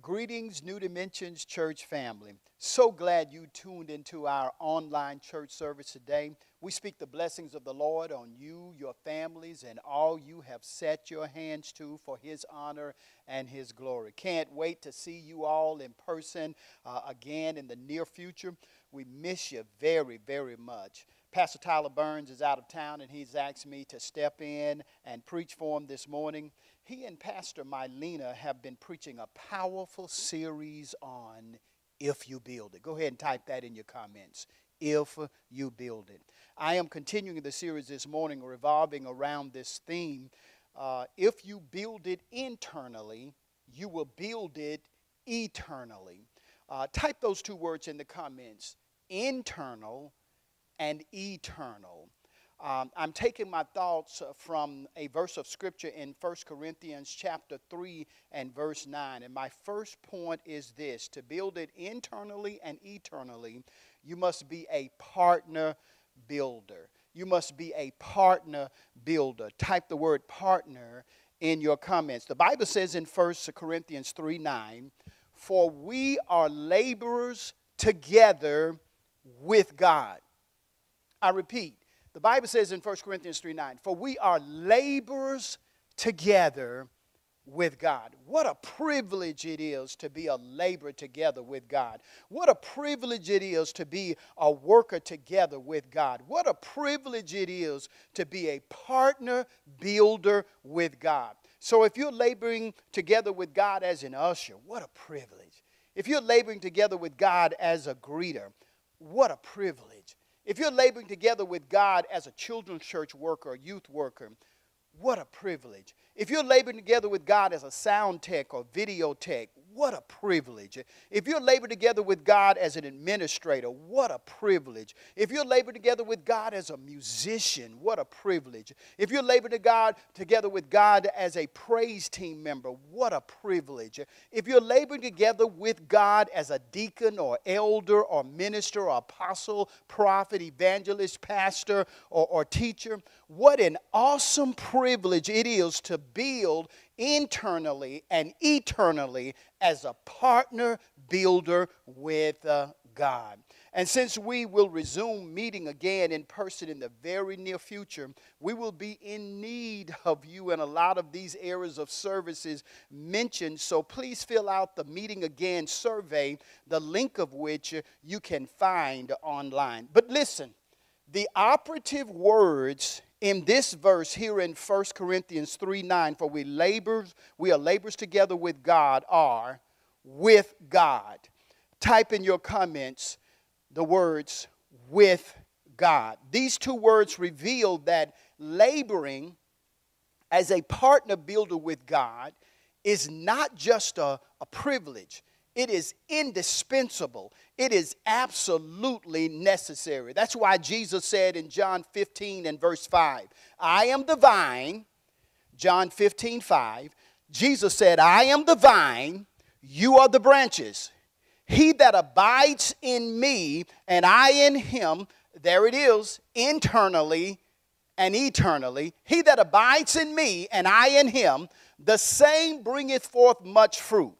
Greetings, New Dimensions Church family. So glad you tuned into our online church service today. We speak the blessings of the Lord on you, your families, and all you have set your hands to for His honor and His glory. Can't wait to see you all in person uh, again in the near future. We miss you very, very much. Pastor Tyler Burns is out of town and he's asked me to step in and preach for him this morning. He and Pastor Mylena have been preaching a powerful series on If You Build It. Go ahead and type that in your comments. If You Build It. I am continuing the series this morning revolving around this theme. Uh, if you build it internally, you will build it eternally. Uh, type those two words in the comments internal and eternal. Um, I'm taking my thoughts uh, from a verse of scripture in 1 Corinthians chapter 3 and verse 9. And my first point is this to build it internally and eternally, you must be a partner builder. You must be a partner builder. Type the word partner in your comments. The Bible says in 1 Corinthians 3 9, For we are laborers together with God. I repeat, the Bible says in 1 Corinthians 3 9, for we are laborers together with God. What a privilege it is to be a laborer together with God. What a privilege it is to be a worker together with God. What a privilege it is to be a partner builder with God. So if you're laboring together with God as an usher, what a privilege. If you're laboring together with God as a greeter, what a privilege. If you're laboring together with God as a children's church worker, or youth worker, what a privilege. If you're laboring together with God as a sound tech or video tech, what a privilege. If you're together with God as an administrator, what a privilege. If you're together with God as a musician, what a privilege. If you're laboring to God together with God as a praise team member, what a privilege. If you're laboring together with God as a deacon or elder or minister or apostle, prophet, evangelist, pastor, or, or teacher, what an awesome privilege it is to build internally and eternally as a partner builder with uh, God. And since we will resume meeting again in person in the very near future, we will be in need of you in a lot of these areas of services mentioned. So please fill out the meeting again survey, the link of which you can find online. But listen, the operative words in this verse here in 1 Corinthians 3 9, for we labors, we are labors together with God, are with God. Type in your comments the words with God. These two words reveal that laboring as a partner builder with God is not just a, a privilege, it is indispensable. It is absolutely necessary. That's why Jesus said in John 15 and verse 5, I am the vine. John 15, 5. Jesus said, I am the vine, you are the branches. He that abides in me and I in him, there it is, internally and eternally. He that abides in me and I in him, the same bringeth forth much fruit.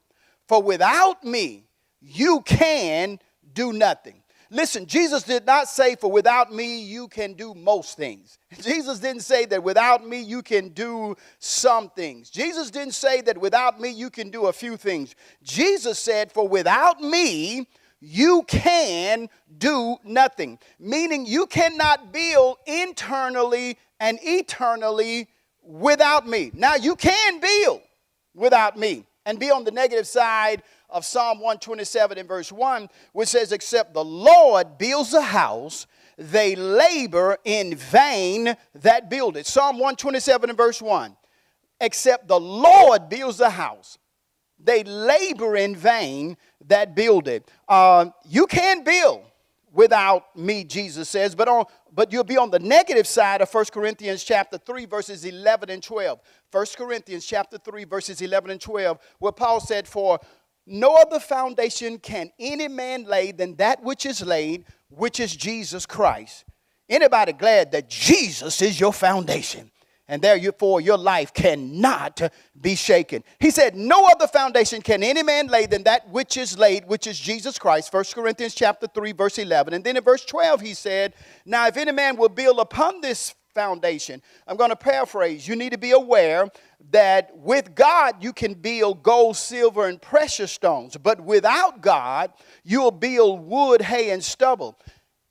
For without me, you can do nothing. Listen, Jesus did not say, For without me, you can do most things. Jesus didn't say that without me, you can do some things. Jesus didn't say that without me, you can do a few things. Jesus said, For without me, you can do nothing. Meaning, you cannot build internally and eternally without me. Now, you can build without me and be on the negative side of Psalm 127 in verse 1, which says, Except the Lord builds a house, they labor in vain that build it. Psalm 127 in verse 1. Except the Lord builds a house, they labor in vain that build it. Uh, you can build without me, Jesus says, but on but you'll be on the negative side of 1 Corinthians chapter 3, verses 11 and 12. 1 Corinthians chapter 3, verses 11 and 12, where Paul said, For no other foundation can any man lay than that which is laid, which is Jesus Christ. Anybody glad that Jesus is your foundation? And therefore your life cannot be shaken. He said, No other foundation can any man lay than that which is laid, which is Jesus Christ. 1 Corinthians chapter 3, verse 11. And then in verse 12, he said, Now if any man will build upon this foundation, I'm going to paraphrase. You need to be aware that with God you can build gold, silver, and precious stones, but without God, you'll build wood, hay, and stubble.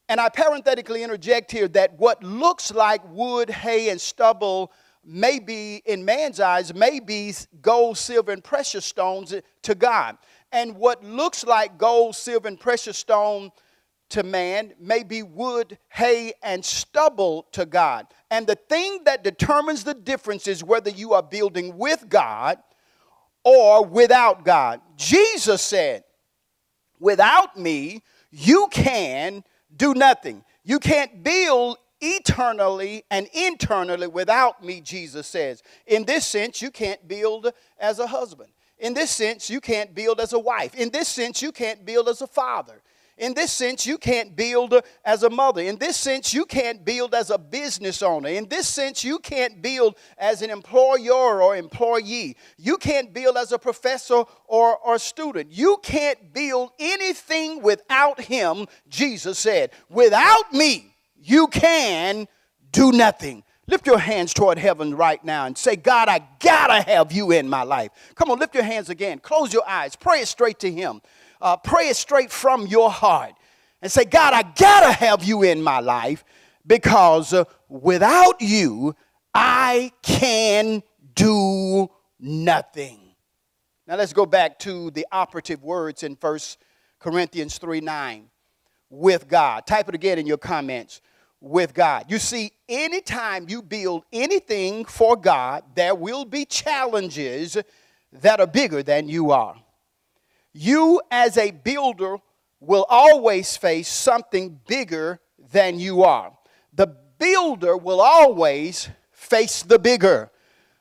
And I parenthetically interject here that what looks like wood, hay, and stubble may be, in man's eyes, may be gold, silver, and precious stones to God. And what looks like gold, silver, and precious stone to man may be wood, hay, and stubble to God. And the thing that determines the difference is whether you are building with God or without God. Jesus said, Without me, you can do nothing. You can't build eternally and internally without me, Jesus says. In this sense, you can't build as a husband. In this sense, you can't build as a wife. In this sense, you can't build as a father. In this sense, you can't build as a mother. In this sense, you can't build as a business owner. In this sense, you can't build as an employer or employee. You can't build as a professor or, student. You can't build anything without Him, Jesus said. Without me, you can do nothing. Lift your hands toward heaven right now and say, God, I gotta have you in my life. Come on, lift your hands again. Close your eyes. Pray it straight to Him uh, pray it straight from your heart and say, God, I gotta have you in my life because uh, without you, I can do nothing. Now let's go back to the operative words in 1 Corinthians 3 9. With God. Type it again in your comments. With God. You see, anytime you build anything for God, there will be challenges that are bigger than you are. You, as a builder, will always face something bigger than you are. The builder will always face the bigger.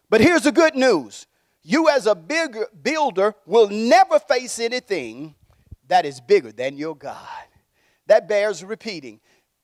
But here's the good news you, as a bigger builder, will never face anything that is bigger than your God. That bears repeating.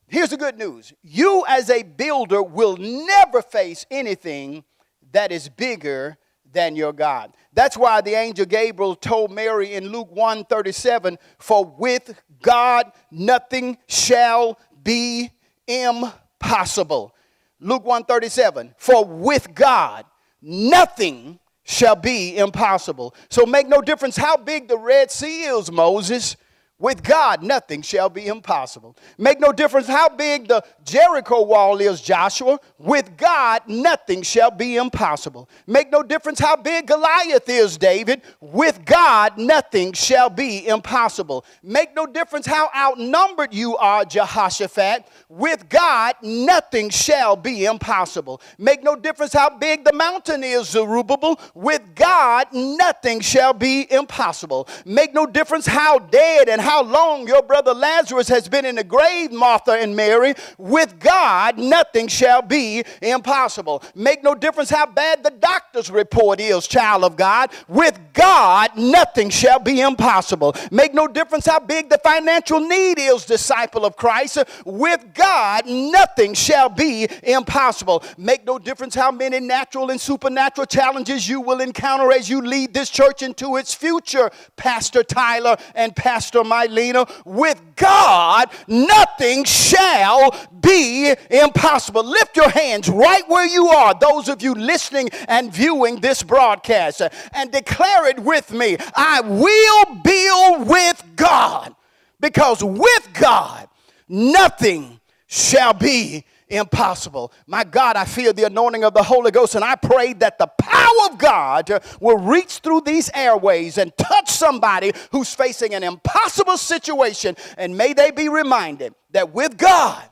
Here's the good news you, as a builder, will never face anything that is bigger than your God. That's why the angel Gabriel told Mary in Luke 1:37, "For with God nothing shall be impossible." Luke 1:37, "For with God nothing shall be impossible." So make no difference how big the Red Sea is, Moses. With God, nothing shall be impossible. Make no difference how big the Jericho wall is, Joshua. With God, nothing shall be impossible. Make no difference how big Goliath is, David. With God, nothing shall be impossible. Make no difference how outnumbered you are, Jehoshaphat. With God, nothing shall be impossible. Make no difference how big the mountain is, Zerubbabel. With God, nothing shall be impossible. Make no difference how dead and how how long your brother Lazarus has been in the grave, Martha and Mary, with God, nothing shall be impossible. Make no difference how bad the doctor's report is, child of God. With God, nothing shall be impossible. Make no difference how big the financial need is, disciple of Christ. With God, nothing shall be impossible. Make no difference how many natural and supernatural challenges you will encounter as you lead this church into its future, Pastor Tyler and Pastor Mike. Lena, with God, nothing shall be impossible. Lift your hands right where you are, those of you listening and viewing this broadcast, and declare it with me I will build with God, because with God, nothing shall be impossible. My God, I feel the anointing of the Holy Ghost, and I pray that the power of God will reach through these airways and touch somebody who's facing an impossible situation, and may they be reminded that with God,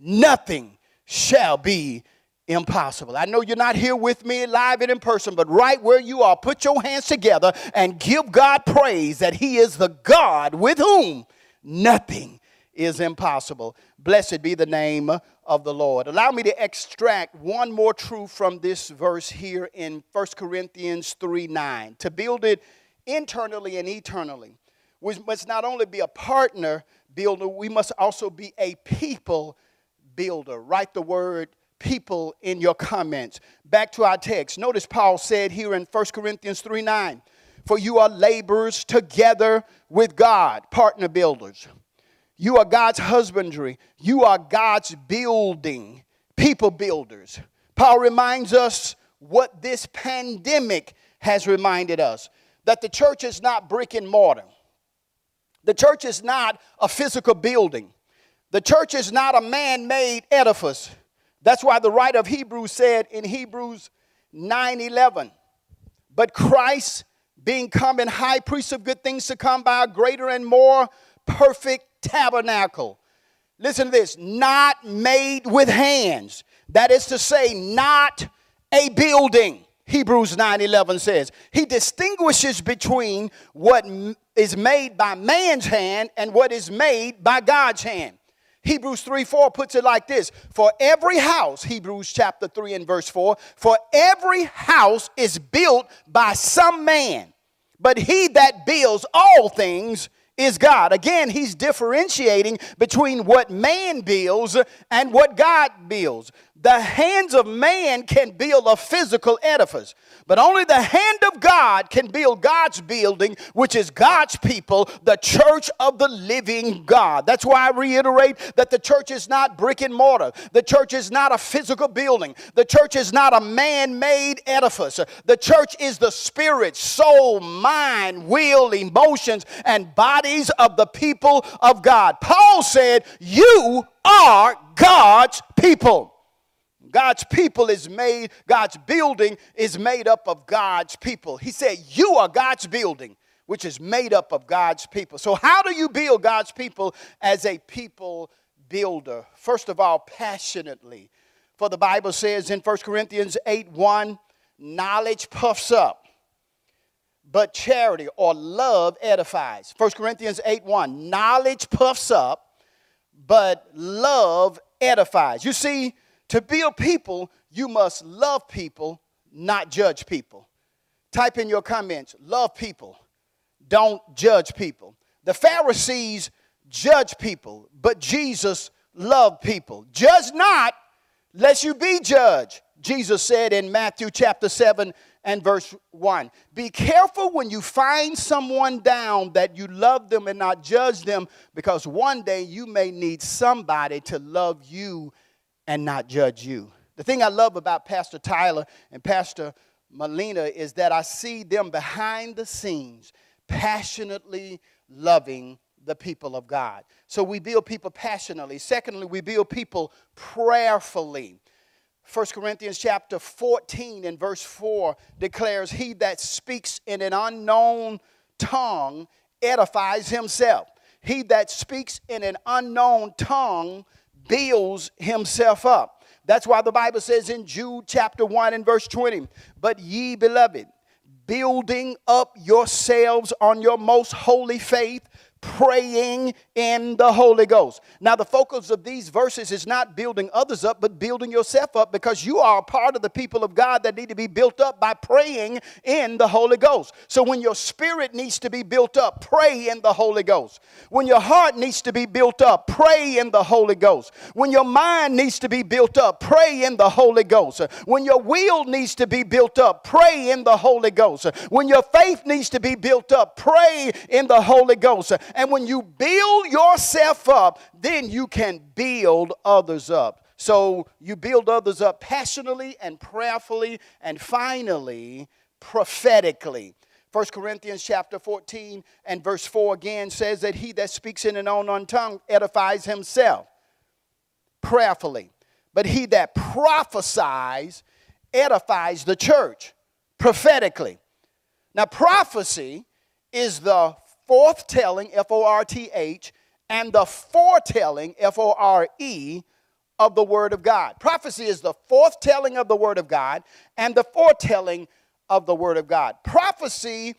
nothing shall be impossible. I know you're not here with me live and in person, but right where you are, put your hands together and give God praise that He is the God with whom nothing is impossible. Blessed be the name of the Lord. Allow me to extract one more truth from this verse here in 1 Corinthians 3 9. To build it internally and eternally, we must not only be a partner builder, we must also be a people builder. Write the word people in your comments. Back to our text. Notice Paul said here in 1 Corinthians 3 9, For you are laborers together with God, partner builders. You are God's husbandry. You are God's building, people builders. Paul reminds us what this pandemic has reminded us that the church is not brick and mortar. The church is not a physical building. The church is not a man made edifice. That's why the writer of Hebrews said in Hebrews 9 11, but Christ, being come in high priest of good things to come by a greater and more perfect tabernacle. Listen to this not made with hands. That is to say, not a building. Hebrews 9:11 says. He distinguishes between what is made by man's hand and what is made by God's hand. Hebrews 3 4 puts it like this For every house, Hebrews chapter 3 and verse 4, for every house is built by some man, but he that builds all things is God. Again, he's differentiating between what man builds and what God builds. The hands of man can build a physical edifice, but only the hand of God can build God's building, which is God's people, the church of the living God. That's why I reiterate that the church is not brick and mortar. The church is not a physical building. The church is not a man made edifice. The church is the spirit, soul, mind, will, emotions, and bodies of the people of God. Paul said, You are God's people. God's people is made, God's building is made up of God's people. He said, You are God's building, which is made up of God's people. So, how do you build God's people as a people builder? First of all, passionately. For the Bible says in 1 Corinthians 8 1, knowledge puffs up, but charity or love edifies. 1 Corinthians 8 1, knowledge puffs up, but love edifies. You see, to build people, you must love people, not judge people. Type in your comments love people, don't judge people. The Pharisees judge people, but Jesus loved people. Judge not, lest you be judged. Jesus said in Matthew chapter 7 and verse 1. Be careful when you find someone down that you love them and not judge them, because one day you may need somebody to love you and not judge you. The thing I love about Pastor Tyler and Pastor Melina is that I see them behind the scenes passionately loving the people of God. So we build people passionately. Secondly, we build people prayerfully. 1 Corinthians chapter 14 and verse 4 declares, He that speaks in an unknown tongue edifies himself. He that speaks in an unknown tongue builds himself up. That's why the Bible says in Jude chapter 1 and verse 20, But ye beloved, building up yourselves on your most holy faith, praying in the Holy Ghost. Now, the focus of these verses is not building others up, but building yourself up because you are a part of the people of God that need to be built up by praying in the Holy Ghost. So, when your spirit needs to be built up, pray in the Holy Ghost. When your heart needs to be built up, pray in the Holy Ghost. When your mind needs to be built up, pray in the Holy Ghost. When your will needs to be built up, pray in the Holy Ghost. When your faith needs to be built up, pray in the Holy Ghost. And when you build yourself up, then you can build others up. So you build others up passionately and prayerfully and finally prophetically. 1 Corinthians chapter 14 and verse 4 again says that he that speaks in an unknown tongue edifies himself prayerfully. But he that prophesies edifies the church prophetically. Now, prophecy is the forthtelling, F O R T H, and the foretelling, F O R E, of the Word of God. Prophecy is the forthtelling of the Word of God and the foretelling of the Word of God. Prophecy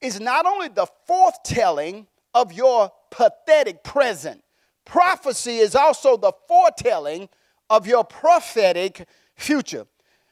is not only the forthtelling of your pathetic present, prophecy is also the foretelling of your prophetic future.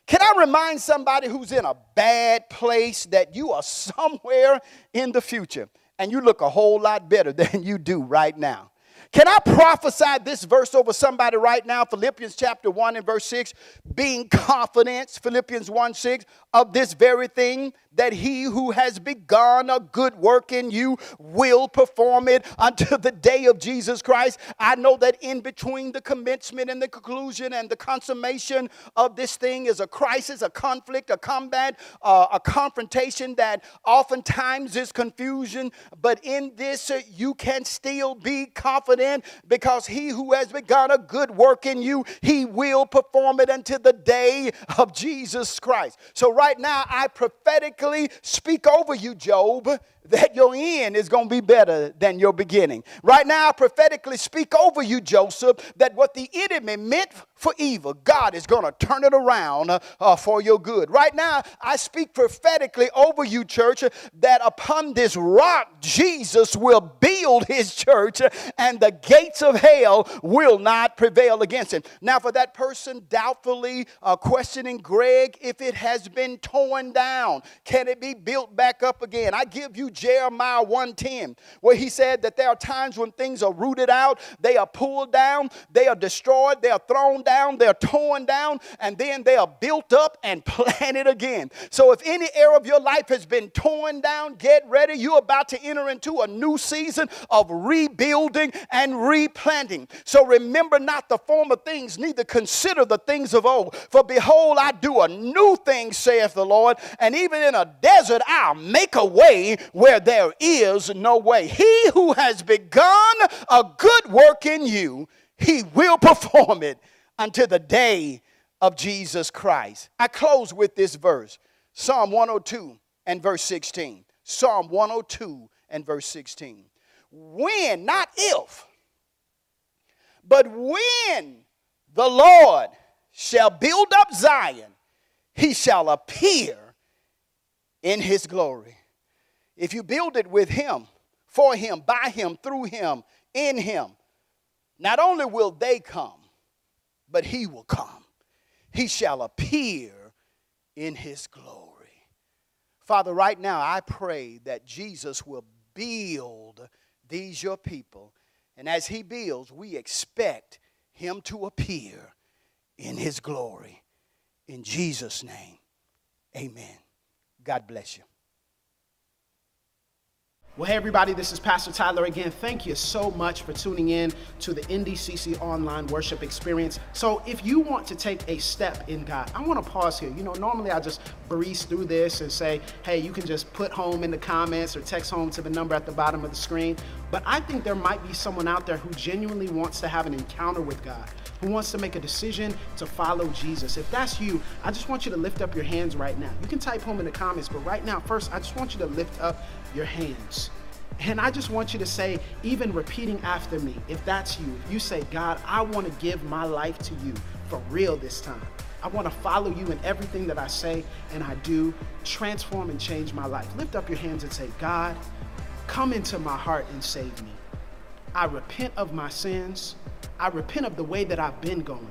Can I remind somebody who's in a bad place that you are somewhere in the future? And you look a whole lot better than you do right now. Can I prophesy this verse over somebody right now? Philippians chapter 1 and verse 6. Being confident, Philippians 1 6, of this very thing, that he who has begun a good work in you will perform it until the day of Jesus Christ. I know that in between the commencement and the conclusion and the consummation of this thing is a crisis, a conflict, a combat, uh, a confrontation that oftentimes is confusion. But in this, uh, you can still be confident because he who has begun a good work in you, he will perform it until the day of Jesus Christ. So, right now, I prophetically speak over you, Job, that your end is going to be better than your beginning. Right now, I prophetically speak over you, Joseph, that what the enemy meant for evil, God is going to turn it around uh, for your good. Right now, I speak prophetically over you, church, that upon this rock, Jesus will build his church and the gates of hell will not prevail against him. Now, for that person doubtfully uh, questioning Greg, if it has been torn down, can it be built back up again? I give you Jeremiah 110, where he said that there are times when things are rooted out, they are pulled down, they are destroyed, they are thrown down, they're torn down, and then they are built up and planted again. So if any area of your life has been torn down, get ready. You're about to enter into a new season of rebuilding and replanting. So remember not the former things, neither consider the things of old. For behold, I do a new thing, saith the Lord, and even in a desert I'll make a way where there is no way. He who has begun a good work in you, he will perform it until the day of Jesus Christ. I close with this verse Psalm 102 and verse 16. Psalm 102 and verse 16. When, not if, but when the Lord shall build up Zion, he shall appear in his glory. If you build it with Him, for Him, by Him, through Him, in Him, not only will they come, but He will come. He shall appear in His glory. Father, right now I pray that Jesus will build these your people. And as He builds, we expect Him to appear in His glory. In Jesus' name, amen. God bless you. Well, hey, everybody, this is Pastor Tyler again. Thank you so much for tuning in to the NDCC online worship experience. So, if you want to take a step in God, I want to pause here. You know, normally I just breeze through this and say, hey, you can just put home in the comments or text home to the number at the bottom of the screen. But I think there might be someone out there who genuinely wants to have an encounter with God, who wants to make a decision to follow Jesus. If that's you, I just want you to lift up your hands right now. You can type home in the comments, but right now, first, I just want you to lift up your hands. And I just want you to say, even repeating after me, if that's you, if you say, God, I want to give my life to you for real this time. I want to follow you in everything that I say and I do, transform and change my life. Lift up your hands and say, God, come into my heart and save me. I repent of my sins. I repent of the way that I've been going.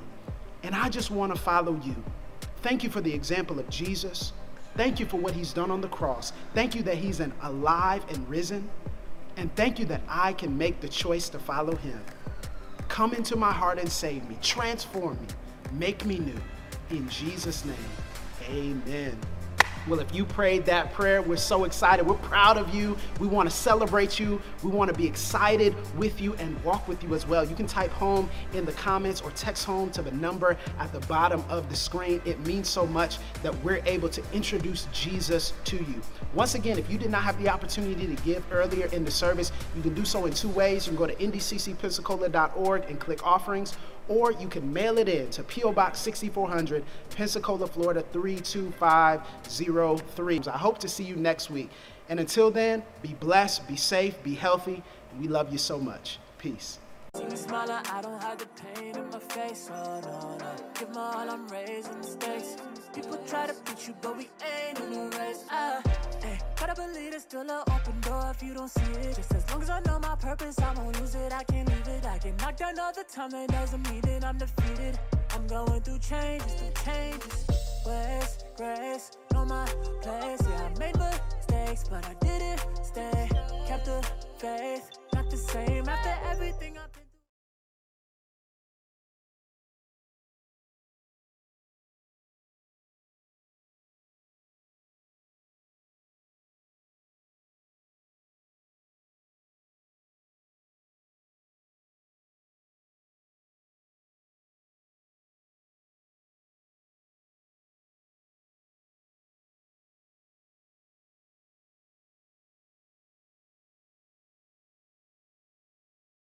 And I just want to follow you. Thank you for the example of Jesus. Thank you for what he's done on the cross. Thank you that he's an alive and risen. And thank you that I can make the choice to follow him. Come into my heart and save me. Transform me. Make me new. In Jesus' name, amen. Well, if you prayed that prayer, we're so excited. We're proud of you. We want to celebrate you. We want to be excited with you and walk with you as well. You can type home in the comments or text home to the number at the bottom of the screen. It means so much that we're able to introduce Jesus to you. Once again, if you did not have the opportunity to give earlier in the service, you can do so in two ways. You can go to ndccpensacola.org and click offerings or you can mail it in to P.O. Box 6400, Pensacola, Florida 32503. I hope to see you next week. And until then, be blessed, be safe, be healthy. We love you so much. Peace. Smiler, I don't hide the pain in my face. Oh, no, no. Give my all, I'm raising the stakes. People try to beat you, but we ain't in a race. Ah, hey, gotta believe there's still an open door if you don't see it. Just as long as I know my purpose, I lose it. I can't leave it. I get knocked down all the time, doesn't mean that I'm defeated. I'm going through changes, through changes. Ways, grace, know my place. Yeah, I made mistakes, but I didn't stay. Kept the faith, not the same after everything I